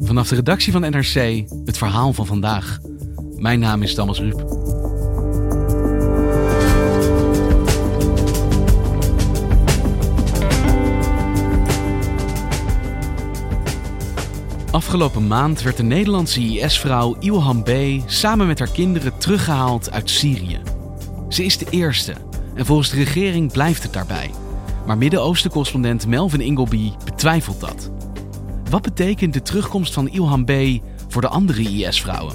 Vanaf de redactie van NRC het verhaal van vandaag. Mijn naam is Thomas Ruip. Afgelopen maand werd de Nederlandse IS-vrouw Ilham B. samen met haar kinderen teruggehaald uit Syrië. Ze is de eerste en volgens de regering blijft het daarbij. Maar Midden-Oosten-correspondent Melvin Ingleby betwijfelt dat. Wat betekent de terugkomst van Ilham B. voor de andere IS-vrouwen?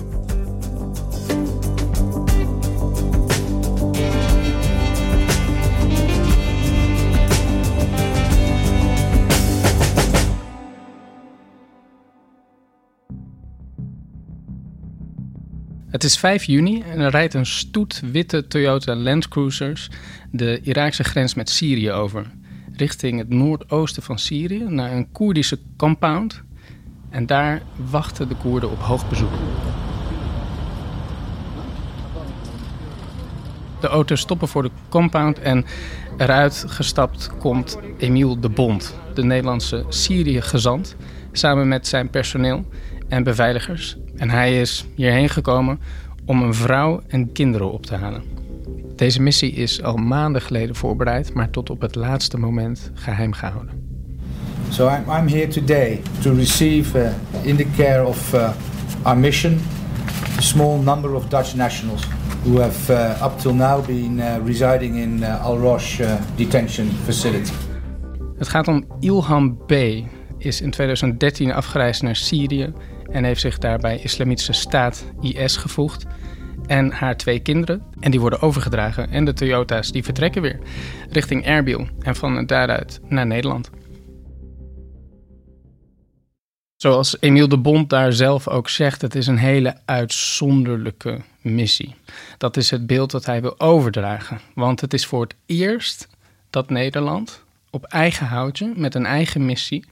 Het is 5 juni en er rijdt een stoet witte Toyota Land Cruisers de Iraakse grens met Syrië over. Richting het noordoosten van Syrië naar een Koerdische compound. En daar wachten de Koerden op hoog bezoek. De auto's stoppen voor de compound en eruit gestapt komt Emiel de Bond, de Nederlandse Syrië-gezant, samen met zijn personeel en beveiligers. En hij is hierheen gekomen om een vrouw en kinderen op te halen. Deze missie is al maanden geleden voorbereid, maar tot op het laatste moment geheim gehouden. So I'm, I'm here today to receive, uh, in the care of uh, our mission, a small number of Dutch nationals who have uh, up till now been residing in Al Rosh detention facility. Het gaat om Ilham B. Is in 2013 afgereisd naar Syrië en heeft zich daarbij Islamitische Staat IS gevoegd. En haar twee kinderen. En die worden overgedragen. En de Toyota's die vertrekken weer richting Erbil. En van daaruit naar Nederland. Zoals Emiel de Bond daar zelf ook zegt, het is een hele uitzonderlijke missie. Dat is het beeld dat hij wil overdragen. Want het is voor het eerst dat Nederland op eigen houtje, met een eigen missie,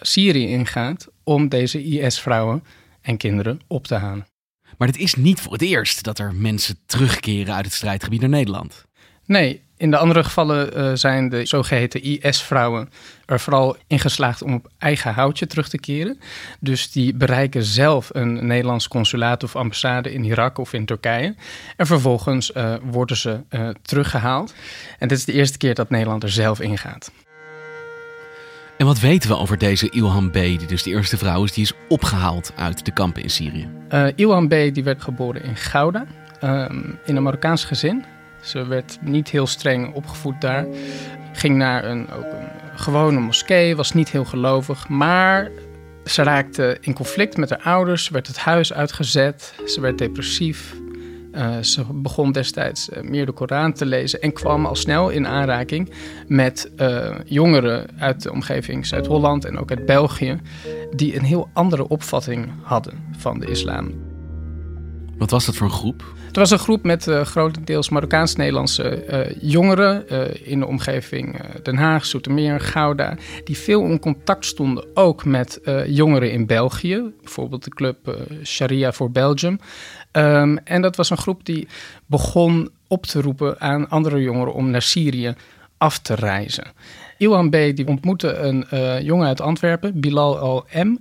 Syrië ingaat om deze IS-vrouwen en kinderen op te halen. Maar het is niet voor het eerst dat er mensen terugkeren uit het strijdgebied naar Nederland. Nee, in de andere gevallen uh, zijn de zogeheten IS-vrouwen er vooral in geslaagd om op eigen houtje terug te keren. Dus die bereiken zelf een Nederlands consulaat of ambassade in Irak of in Turkije. En vervolgens uh, worden ze uh, teruggehaald. En dit is de eerste keer dat Nederland er zelf in gaat. En wat weten we over deze Ilham B, die dus de eerste vrouw is, die is opgehaald uit de kampen in Syrië? Uh, Ilham B die werd geboren in Gouda, um, in een Marokkaans gezin. Ze werd niet heel streng opgevoed daar. Ging naar een, ook een gewone moskee, was niet heel gelovig. Maar ze raakte in conflict met haar ouders, werd het huis uitgezet. Ze werd depressief. Uh, ze begon destijds uh, meer de Koran te lezen en kwam al snel in aanraking met uh, jongeren uit de omgeving Zuid-Holland en ook uit België, die een heel andere opvatting hadden van de islam. Wat was dat voor een groep? Het was een groep met grotendeels Marokkaans-Nederlandse jongeren in de omgeving Den Haag, Zoetermeer, Gouda, die veel in contact stonden ook met jongeren in België, bijvoorbeeld de club Sharia voor Belgium. Um, en dat was een groep die begon op te roepen aan andere jongeren om naar Syrië af te reizen. Ilham B. die ontmoette een uh, jongen uit Antwerpen, Bilal Al-M,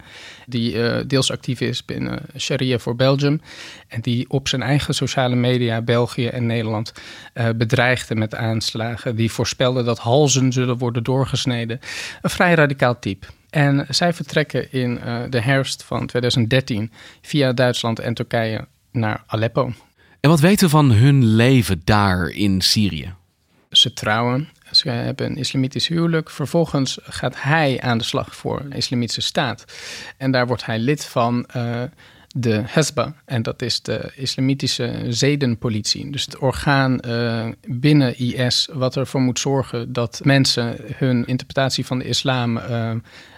die uh, deels actief is binnen Sharia voor Belgium en die op zijn eigen sociale media België en Nederland uh, bedreigde met aanslagen, die voorspelde dat halzen zullen worden doorgesneden. Een vrij radicaal type. En zij vertrekken in de herfst van 2013 via Duitsland en Turkije naar Aleppo. En wat weten we van hun leven daar in Syrië? Ze trouwen, ze hebben een islamitisch huwelijk. Vervolgens gaat hij aan de slag voor de islamitische staat. En daar wordt hij lid van uh, de Hezbollah. En dat is de islamitische zedenpolitie. Dus het orgaan uh, binnen IS wat ervoor moet zorgen dat mensen hun interpretatie van de islam uh,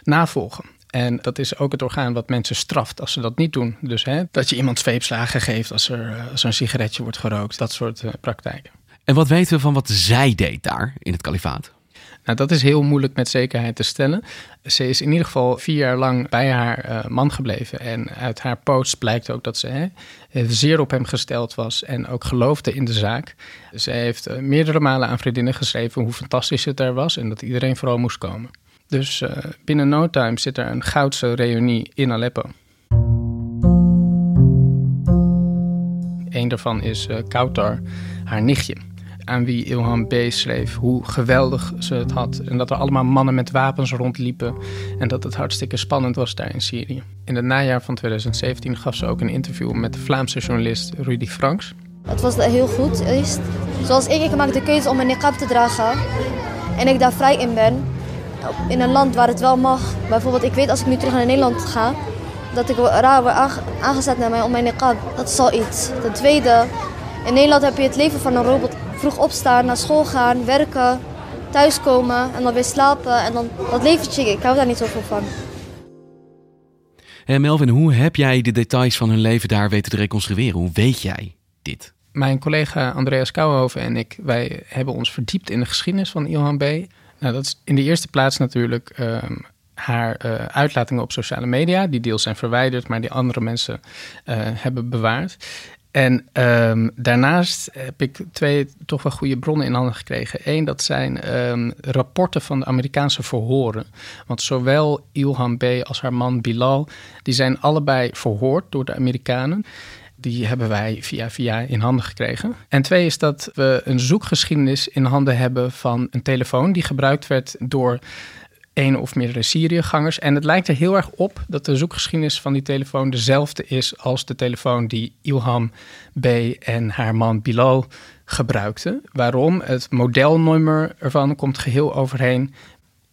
navolgen. En dat is ook het orgaan wat mensen straft als ze dat niet doen. Dus hè, dat je iemand zweepslagen geeft als er, als er een sigaretje wordt gerookt. Dat soort uh, praktijken. En wat weten we van wat zij deed daar in het kalifaat? Nou, dat is heel moeilijk met zekerheid te stellen. Ze is in ieder geval vier jaar lang bij haar uh, man gebleven. En uit haar posts blijkt ook dat ze hè, zeer op hem gesteld was en ook geloofde in de zaak. Ze heeft uh, meerdere malen aan vriendinnen geschreven hoe fantastisch het er was en dat iedereen vooral moest komen. Dus uh, binnen no time zit er een goudse reunie in Aleppo. Eén daarvan is Kautar, haar nichtje aan wie Ilham B. schreef hoe geweldig ze het had. En dat er allemaal mannen met wapens rondliepen. En dat het hartstikke spannend was daar in Syrië. In het najaar van 2017 gaf ze ook een interview met de Vlaamse journalist Rudy Franks. Het was heel goed. Zoals ik, ik maak de keuze om een niqab te dragen. En ik daar vrij in ben. In een land waar het wel mag. Bijvoorbeeld, ik weet als ik nu terug naar Nederland ga... dat ik raar word aangezet naar mij om mijn niqab. Dat is al iets. Ten tweede, in Nederland heb je het leven van een robot vroeg opstaan, naar school gaan, werken, thuiskomen en dan weer slapen. En dan dat leventje, ik hou daar niet zoveel van. Hey Melvin, hoe heb jij de details van hun leven daar weten te reconstrueren? Hoe weet jij dit? Mijn collega Andreas Kouwenhoven en ik, wij hebben ons verdiept in de geschiedenis van Ilhan B. Nou, dat is in de eerste plaats natuurlijk um, haar uh, uitlatingen op sociale media, die deels zijn verwijderd, maar die andere mensen uh, hebben bewaard. En um, daarnaast heb ik twee toch wel goede bronnen in handen gekregen. Eén, dat zijn um, rapporten van de Amerikaanse verhoren. Want zowel Ilhan B. als haar man Bilal, die zijn allebei verhoord door de Amerikanen. Die hebben wij via via in handen gekregen. En twee is dat we een zoekgeschiedenis in handen hebben van een telefoon die gebruikt werd door één of meerdere Syriëgangers. En het lijkt er heel erg op dat de zoekgeschiedenis van die telefoon dezelfde is als de telefoon die Ilham B. en haar man Bilal gebruikten. Waarom? Het modelnummer ervan komt geheel overheen.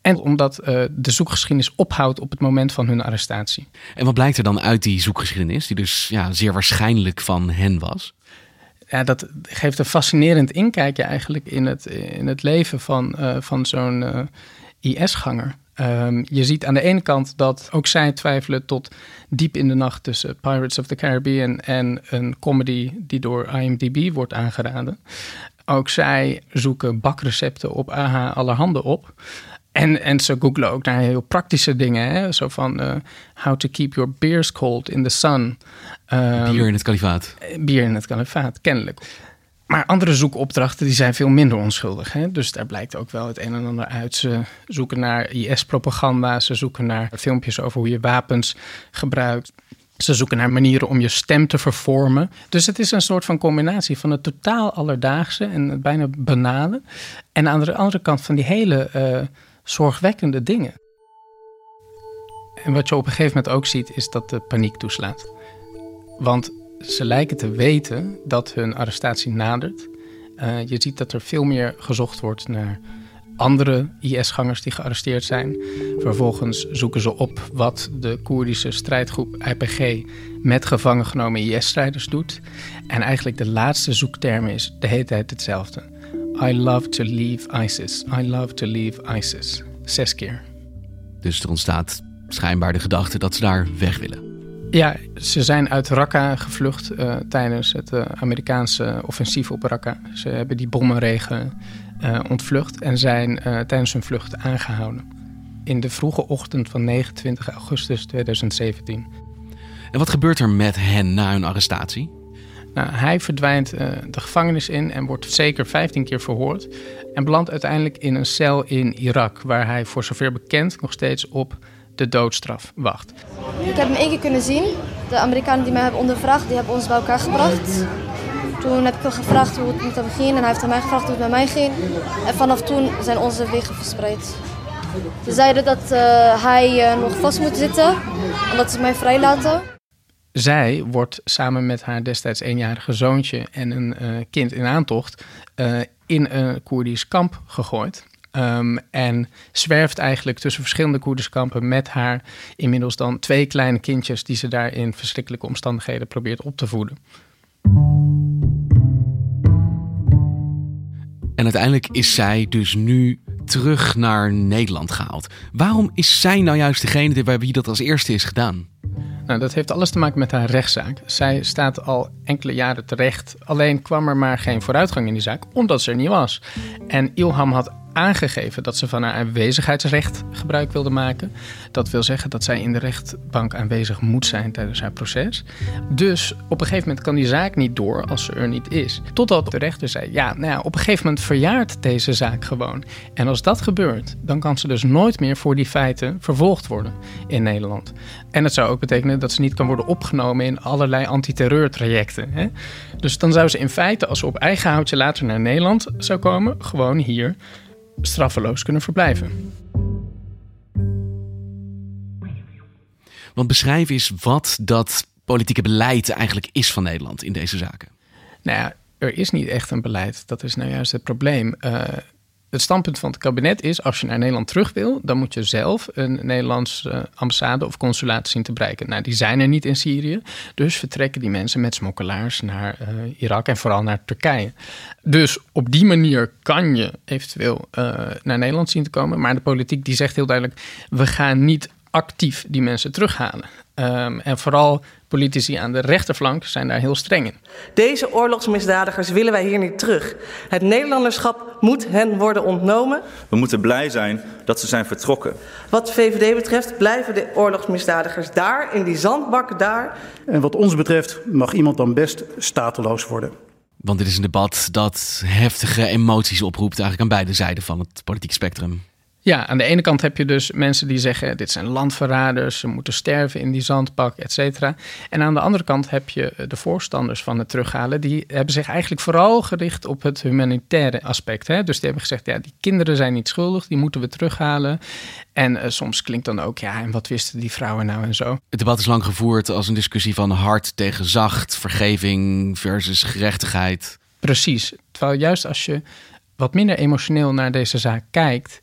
En omdat uh, de zoekgeschiedenis ophoudt op het moment van hun arrestatie. En wat blijkt er dan uit die zoekgeschiedenis, die dus ja, zeer waarschijnlijk van hen was? Ja, dat geeft een fascinerend inkijkje eigenlijk in het, in het leven van, uh, van zo'n uh, IS-ganger. Um, je ziet aan de ene kant dat ook zij twijfelen tot diep in de nacht tussen Pirates of the Caribbean en een comedy die door IMDb wordt aangeraden. Ook zij zoeken bakrecepten op AH allerhande op. En, en ze googlen ook naar heel praktische dingen. Hè? Zo van uh, how to keep your beers cold in the sun. Um, bier in het kalifaat. Bier in het kalifaat, kennelijk. Maar andere zoekopdrachten die zijn veel minder onschuldig. Hè? Dus daar blijkt ook wel het een en ander uit. Ze zoeken naar IS-propaganda, ze zoeken naar filmpjes over hoe je wapens gebruikt. Ze zoeken naar manieren om je stem te vervormen. Dus het is een soort van combinatie van het totaal alledaagse en het bijna banale. En aan de andere kant van die hele uh, zorgwekkende dingen. En wat je op een gegeven moment ook ziet, is dat de paniek toeslaat. Want ze lijken te weten dat hun arrestatie nadert. Uh, je ziet dat er veel meer gezocht wordt naar andere IS-gangers die gearresteerd zijn. Vervolgens zoeken ze op wat de Koerdische strijdgroep IPG met gevangen genomen IS-strijders doet. En eigenlijk de laatste zoekterm is de hele tijd hetzelfde. I love to leave ISIS. I love to leave ISIS. Zes keer. Dus er ontstaat schijnbaar de gedachte dat ze daar weg willen. Ja, ze zijn uit Raqqa gevlucht uh, tijdens het uh, Amerikaanse offensief op Raqqa. Ze hebben die bommenregen uh, ontvlucht en zijn tijdens hun vlucht aangehouden. In de vroege ochtend van 29 augustus 2017. En wat gebeurt er met hen na hun arrestatie? Nou, hij verdwijnt de gevangenis in en wordt zeker 15 keer verhoord. En belandt uiteindelijk in een cel in Irak, waar hij voor zover bekend nog steeds op de doodstraf wacht. Ik heb hem één keer kunnen zien. De Amerikanen die mij hebben ondervraagd, die hebben ons bij elkaar gebracht. Toen heb ik hem gevraagd hoe het met hem ging en hij heeft aan mij gevraagd hoe het met mij ging. En vanaf toen zijn onze wegen verspreid. Ze zeiden dat uh, hij uh, nog vast moet zitten en dat ze mij vrijlaten. Zij wordt samen met haar destijds eenjarige zoontje en een uh, kind in aantocht in een Koerdisch kamp gegooid. Ehm, en zwerft eigenlijk tussen verschillende Koerdische kampen met haar inmiddels dan twee kleine kindjes die ze daar in verschrikkelijke omstandigheden probeert op te voeden. En uiteindelijk is zij dus nu terug naar Nederland gehaald. Waarom is zij nou juist degene bij wie dat als eerste is gedaan? Nou, dat heeft alles te maken met haar rechtszaak. Zij staat al enkele jaren terecht. Alleen kwam er maar geen vooruitgang in die zaak, omdat ze er niet was. En Ilham had aangegeven dat ze van haar aanwezigheidsrecht gebruik wilde maken. Dat wil zeggen dat zij in de rechtbank aanwezig moet zijn tijdens haar proces. Dus op een gegeven moment kan die zaak niet door als ze er niet is. Totdat de rechter zei: ja, nou ja, op een gegeven moment verjaart deze zaak gewoon. En als dat gebeurt, dan kan ze dus nooit meer voor die feiten vervolgd worden in Nederland. En het zou ook betekenen dat ze niet kan worden opgenomen in allerlei antiterreurtrajecten. Hè? Dus dan zou ze in feite, als ze op eigen houtje later naar Nederland zou komen, gewoon hier straffeloos kunnen verblijven. Want beschrijf eens wat dat politieke beleid eigenlijk is van Nederland in deze zaken. Nou ja, er is niet echt een beleid. Dat is nou juist het probleem. Uh, het standpunt van het kabinet is: als je naar Nederland terug wil, dan moet je zelf een Nederlandse ambassade of consulaat zien te bereiken. Nou, die zijn er niet in Syrië. Dus vertrekken die mensen met smokkelaars naar uh, Irak en vooral naar Turkije. Dus op die manier kan je eventueel uh, naar Nederland zien te komen. Maar de politiek die zegt heel duidelijk: we gaan niet actief die mensen terughalen. Um, en vooral politici aan de rechterflank zijn daar heel streng in. Deze oorlogsmisdadigers willen wij hier niet terug. Het Nederlanderschap moet hen worden ontnomen. We moeten blij zijn dat ze zijn vertrokken. Wat de VVD betreft blijven de oorlogsmisdadigers daar, in die zandbak daar. En wat ons betreft mag iemand dan best stateloos worden. Want dit is een debat dat heftige emoties oproept eigenlijk aan beide zijden van het politieke spectrum. Ja, aan de ene kant heb je dus mensen die zeggen: dit zijn landverraders, ze moeten sterven in die zandpak, et cetera. En aan de andere kant heb je de voorstanders van het terughalen, die hebben zich eigenlijk vooral gericht op het humanitaire aspect. Hè? Dus die hebben gezegd: ja, die kinderen zijn niet schuldig, die moeten we terughalen. En uh, soms klinkt dan ook: ja, en wat wisten die vrouwen nou en zo. Het debat is lang gevoerd als een discussie van hard tegen zacht, vergeving versus gerechtigheid. Precies. Terwijl juist als je wat minder emotioneel naar deze zaak kijkt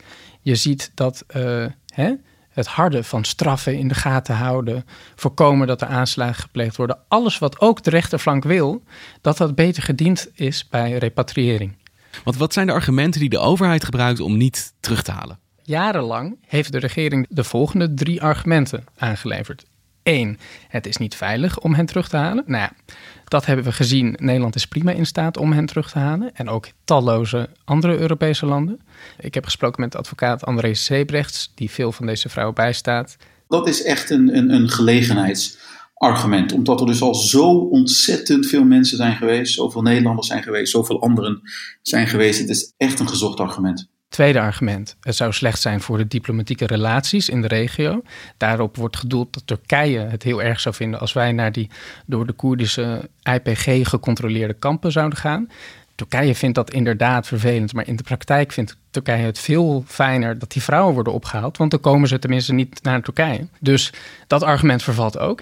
je ziet dat uh, hè, het harde van straffen in de gaten houden, voorkomen dat er aanslagen gepleegd worden, alles wat ook de rechterflank wil, dat dat beter gediend is bij repatriëring. Want wat zijn de argumenten die de overheid gebruikt om niet terug te halen? Jarenlang heeft de regering de volgende drie argumenten aangeleverd. Eén, het is niet veilig om hen terug te halen. Nou ja, dat hebben we gezien. Nederland is prima in staat om hen terug te halen. En ook talloze andere Europese landen. Ik heb gesproken met advocaat André Sebrechts, die veel van deze vrouwen bijstaat. Dat is echt een, een, een gelegenheidsargument. Omdat er dus al zo ontzettend veel mensen zijn geweest. Zoveel Nederlanders zijn geweest. Zoveel anderen zijn geweest. Het is echt een gezocht argument. Tweede argument. Het zou slecht zijn voor de diplomatieke relaties in de regio. Daarop wordt gedoeld dat Turkije het heel erg zou vinden als wij naar die door de Koerdische IPG gecontroleerde kampen zouden gaan. Turkije vindt dat inderdaad vervelend, maar in de praktijk vindt Turkije het veel fijner dat die vrouwen worden opgehaald, want dan komen ze tenminste niet naar Turkije. Dus dat argument vervalt ook.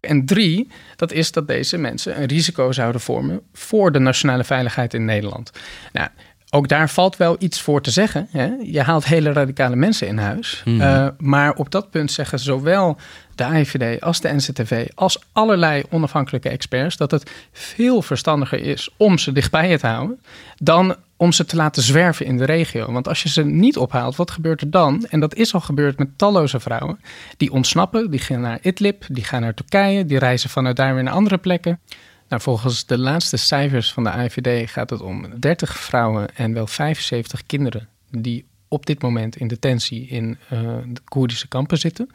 En drie, dat is dat deze mensen een risico zouden vormen voor de nationale veiligheid in Nederland. Nou, ook daar valt wel iets voor te zeggen. Hè? Je haalt hele radicale mensen in huis. Mhm. Eh, maar op dat punt zeggen zowel de AIVD als de NCTV, als allerlei onafhankelijke experts, dat het veel verstandiger is om ze dichtbij je te houden, dan om ze te laten zwerven in de regio. Want als je ze niet ophaalt, wat gebeurt er dan? En dat is al gebeurd met talloze vrouwen. Die ontsnappen, die gaan naar Idlib, die gaan naar Turkije, die reizen vanuit daar weer naar andere plekken. Nou, volgens de laatste cijfers van de AIVD gaat het om 30 vrouwen en wel 75 kinderen die op dit moment in detentie in uh, de Koerdische kampen zitten.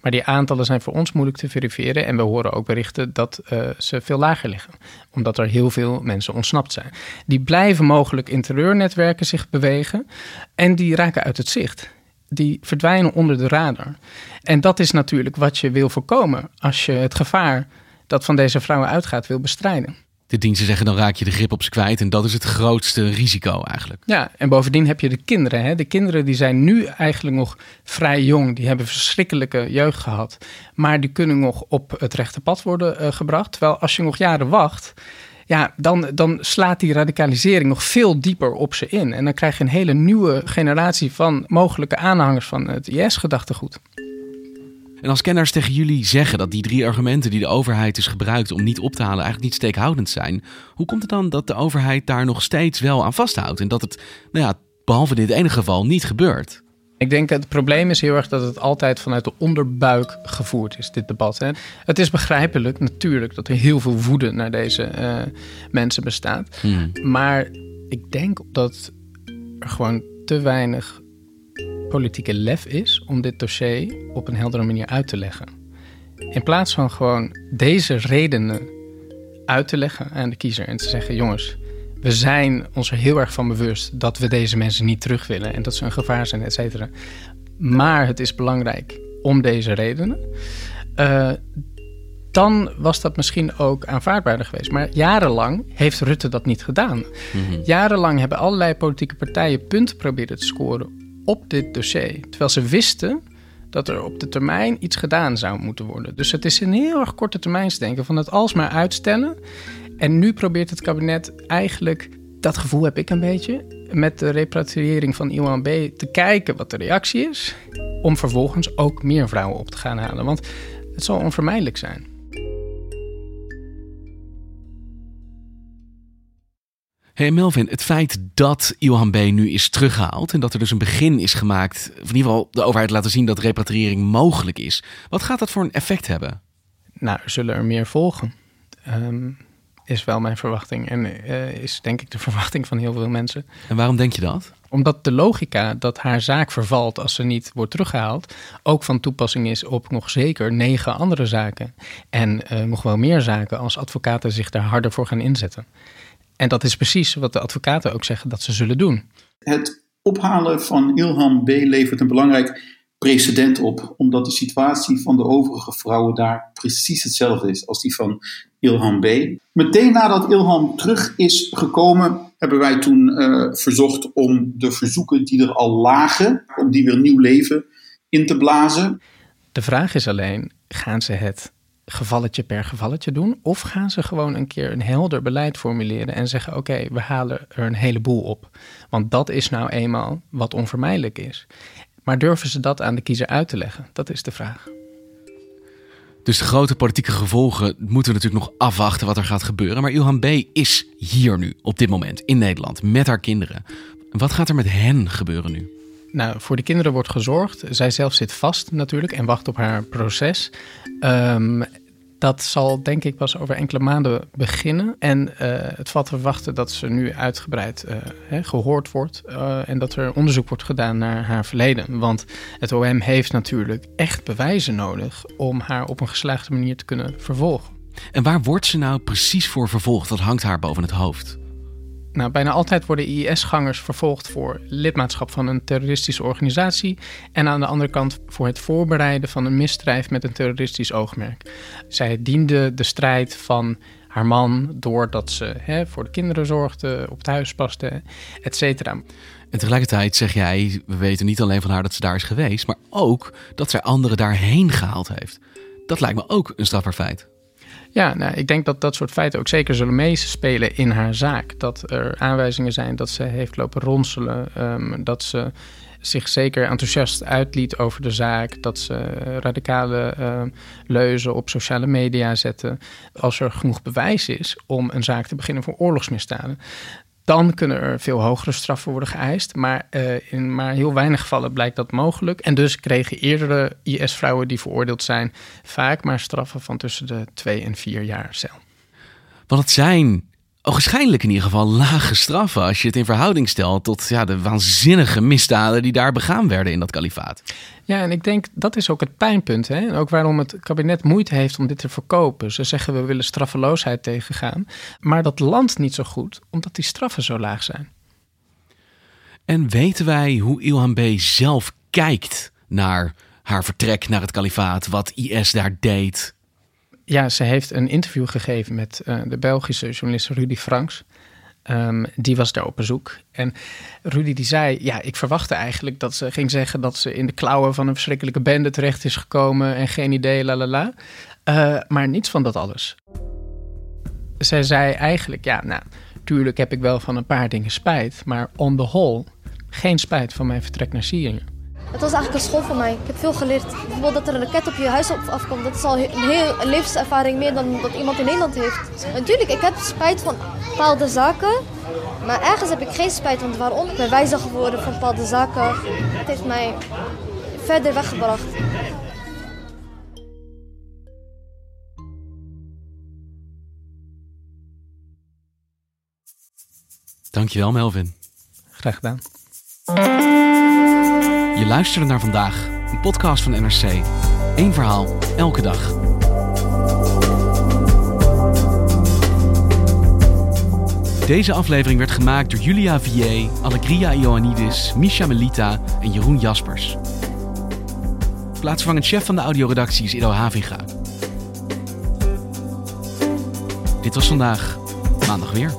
Maar die aantallen zijn voor ons moeilijk te verifiëren. En we horen ook berichten dat uh, ze veel lager liggen. Omdat er heel veel mensen ontsnapt zijn. Die blijven mogelijk in terreurnetwerken zich bewegen. En die raken uit het zicht. Die verdwijnen onder de radar. En dat is natuurlijk wat je wil voorkomen. Als je het gevaar dat van deze vrouwen uitgaat wil bestrijden. De diensten zeggen dan raak je de grip op ze kwijt en dat is het grootste risico eigenlijk. Ja, en bovendien heb je de kinderen. Hè? De kinderen die zijn nu eigenlijk nog vrij jong, die hebben verschrikkelijke jeugd gehad, maar die kunnen nog op het rechte pad worden uh, gebracht. Terwijl als je nog jaren wacht, ja, dan, dan slaat die radicalisering nog veel dieper op ze in. En dan krijg je een hele nieuwe generatie van mogelijke aanhangers van het IS-gedachtegoed. En als kenners tegen jullie zeggen dat die drie argumenten die de overheid is gebruikt om niet op te halen eigenlijk niet steekhoudend zijn, hoe komt het dan dat de overheid daar nog steeds wel aan vasthoudt en dat het, nou ja, behalve in dit ene geval, niet gebeurt? Ik denk dat het probleem is heel erg dat het altijd vanuit de onderbuik gevoerd is, dit debat. Hè. Het is begrijpelijk natuurlijk dat er heel veel woede naar deze uh, mensen bestaat. Hmm. Maar ik denk dat er gewoon te weinig politieke lef is om dit dossier op een heldere manier uit te leggen. In plaats van gewoon deze redenen uit te leggen aan de kiezer en te zeggen: jongens, we zijn ons er heel erg van bewust dat we deze mensen niet terug willen en dat ze een gevaar zijn, et cetera. Maar het is belangrijk om deze redenen. Uh, dan was dat misschien ook aanvaardbaarder geweest. Maar jarenlang heeft Rutte dat niet gedaan. Mhm. Jarenlang hebben allerlei politieke partijen punten proberen te scoren op dit dossier. Terwijl ze wisten dat er op de termijn iets gedaan zou moeten worden. Dus het is een heel erg korte termijnsdenken van het alsmaar uitstellen. En nu probeert het kabinet eigenlijk, dat gevoel heb ik een beetje, met de repatriëring van Iwan B. te kijken wat de reactie is. Om vervolgens ook meer vrouwen op te gaan halen. Want het zal onvermijdelijk zijn. Hey Melvin, het feit dat Ilhan B. nu is teruggehaald en dat er dus een begin is gemaakt, of in ieder geval de overheid laten zien dat repatriëring mogelijk is, wat gaat dat voor een effect hebben? Nou, er zullen er meer volgen. Um, is wel mijn verwachting en uh, is denk ik de verwachting van heel veel mensen. En waarom denk je dat? Omdat de logica dat haar zaak vervalt als ze niet wordt teruggehaald, ook van toepassing is op nog zeker negen andere zaken. En uh, nog wel meer zaken als advocaten zich daar harder voor gaan inzetten. En dat is precies wat de advocaten ook zeggen dat ze zullen doen. Het ophalen van Ilham B. levert een belangrijk precedent op, omdat de situatie van de overige vrouwen daar precies hetzelfde is als die van Ilham B. Meteen nadat Ilham terug is gekomen, hebben wij toen uh, verzocht om de verzoeken die er al lagen, om die weer nieuw leven in te blazen. De vraag is alleen, gaan ze het gevalletje per gevalletje doen? Of gaan ze gewoon een keer een helder beleid formuleren en zeggen: oké, we halen er een heleboel op? Want dat is nou eenmaal wat onvermijdelijk is. Maar durven ze dat aan de kiezer uit te leggen? Dat is de vraag. Dus de grote politieke gevolgen moeten we natuurlijk nog afwachten wat er gaat gebeuren. Maar Ilhan B. is hier nu, op dit moment, in Nederland, met haar kinderen. Wat gaat er met hen gebeuren nu? Nou, voor de kinderen wordt gezorgd. Zij zelf zit vast natuurlijk en wacht op haar proces. Um, dat zal denk ik pas over enkele maanden beginnen. En uh, het valt te verwachten dat ze nu uitgebreid uh, hè, gehoord wordt. Uh, en dat er onderzoek wordt gedaan naar haar verleden. Want het OM heeft natuurlijk echt bewijzen nodig om haar op een geslaagde manier te kunnen vervolgen. En waar wordt ze nou precies voor vervolgd? Dat hangt haar boven het hoofd. Nou, bijna altijd worden IS-gangers vervolgd voor lidmaatschap van een terroristische organisatie en aan de andere kant voor het voorbereiden van een misdrijf met een terroristisch oogmerk. Zij diende de strijd van haar man doordat ze hè, voor de kinderen zorgde, op het huis paste, et cetera. En tegelijkertijd zeg jij, we weten niet alleen van haar dat ze daar is geweest, maar ook dat zij anderen daarheen gehaald heeft. Dat lijkt me ook een strafbaar feit. Ja, nou, ik denk dat dat soort feiten ook zeker zullen meespelen in haar zaak. Dat er aanwijzingen zijn dat ze heeft lopen ronselen, um, dat ze zich zeker enthousiast uitliet over de zaak, dat ze radicale uh, leuzen op sociale media zette. Als er genoeg bewijs is om een zaak te beginnen voor oorlogsmisdaden, dan kunnen er veel hogere straffen worden geëist. Maar uh, in maar heel weinig gevallen blijkt dat mogelijk. En dus kregen eerdere IS-vrouwen die veroordeeld zijn vaak maar straffen van tussen de twee en vier jaar cel. Want het zijn waarschijnlijk in ieder geval lage straffen als je het in verhouding stelt tot ja, de waanzinnige misdaden die daar begaan werden in dat kalifaat. Ja, en ik denk dat is ook het pijnpunt. Hè? En ook waarom het kabinet moeite heeft om dit te verkopen. Ze zeggen we willen straffeloosheid tegengaan. Maar dat landt niet zo goed, omdat die straffen zo laag zijn. En weten wij hoe Ilhan B. zelf kijkt naar haar vertrek naar het kalifaat, wat IS daar deed? Ja, ze heeft een interview gegeven met uh, de Belgische journalist Rudy Franks. Um, die was daar op bezoek. En Rudy die zei, ja, ik verwachtte eigenlijk dat ze ging zeggen dat ze in de klauwen van een verschrikkelijke bende terecht is gekomen en geen idee, la la la. Uh, maar niets van dat alles. zij zei eigenlijk, ja, nou, tuurlijk heb ik wel van een paar dingen spijt, maar on the whole geen spijt van mijn vertrek naar Syrië. Het was eigenlijk een school voor mij. Ik heb veel geleerd. Bijvoorbeeld dat er een raket op je huis afkomt. Dat is al een heel levenservaring meer dan dat iemand in Nederland heeft. Natuurlijk, ik heb spijt van bepaalde zaken. Maar ergens heb ik geen spijt. Want waarom? Ik ben wijzer geworden van bepaalde zaken. Het heeft mij verder weggebracht. Dankjewel Melvin. Graag gedaan. Je luisterde naar vandaag, een podcast van NRC. Eén verhaal, elke dag. Deze aflevering werd gemaakt door Julia Vier, Allegria Ioannidis, Misha Melita en Jeroen Jaspers. Plaatsvangend chef van de audioredactie is Ido Havinga. Dit was vandaag, maandag weer.